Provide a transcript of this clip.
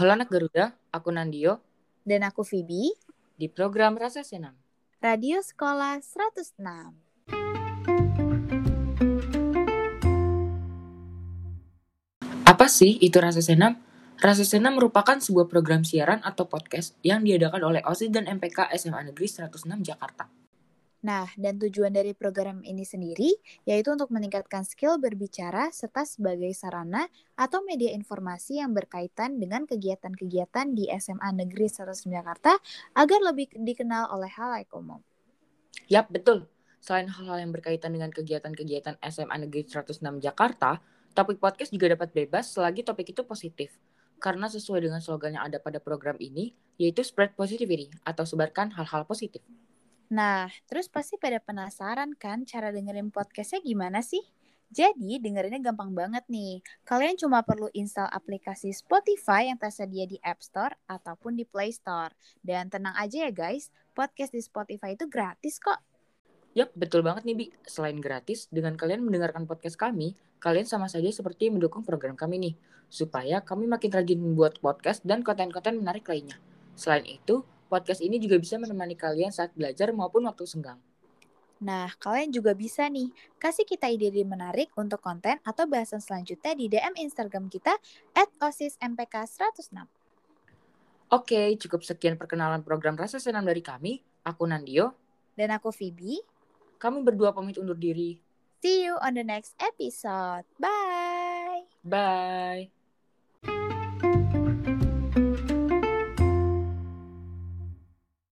Halo anak Garuda, aku Nandio Dan aku Vibi di program Rasa Senam. Radio Sekolah 106. Apa sih itu Rasa Senam? Rasa Senam merupakan sebuah program siaran atau podcast yang diadakan oleh OSIS dan MPK SMA Negeri 106 Jakarta. Nah, dan tujuan dari program ini sendiri yaitu untuk meningkatkan skill berbicara serta sebagai sarana atau media informasi yang berkaitan dengan kegiatan-kegiatan di SMA Negeri 106 Jakarta agar lebih dikenal oleh halayak umum. Yap, betul. Selain hal-hal yang berkaitan dengan kegiatan-kegiatan SMA Negeri 106 Jakarta, topik podcast juga dapat bebas selagi topik itu positif. Karena sesuai dengan slogan yang ada pada program ini, yaitu spread positivity atau sebarkan hal-hal positif. Nah, terus pasti pada penasaran kan cara dengerin podcastnya gimana sih? Jadi dengerinnya gampang banget nih. Kalian cuma perlu install aplikasi Spotify yang tersedia di App Store ataupun di Play Store. Dan tenang aja ya guys, podcast di Spotify itu gratis kok. Yap, betul banget nih Bi. Selain gratis, dengan kalian mendengarkan podcast kami, kalian sama saja seperti mendukung program kami nih. Supaya kami makin rajin membuat podcast dan konten-konten menarik lainnya. Selain itu, podcast ini juga bisa menemani kalian saat belajar maupun waktu senggang. Nah, kalian juga bisa nih kasih kita ide-ide menarik untuk konten atau bahasan selanjutnya di DM Instagram kita at osismpk106. Oke, cukup sekian perkenalan program Rasa Senam dari kami. Aku Nandio. Dan aku Phoebe. Kami berdua pamit undur diri. See you on the next episode. Bye! Bye!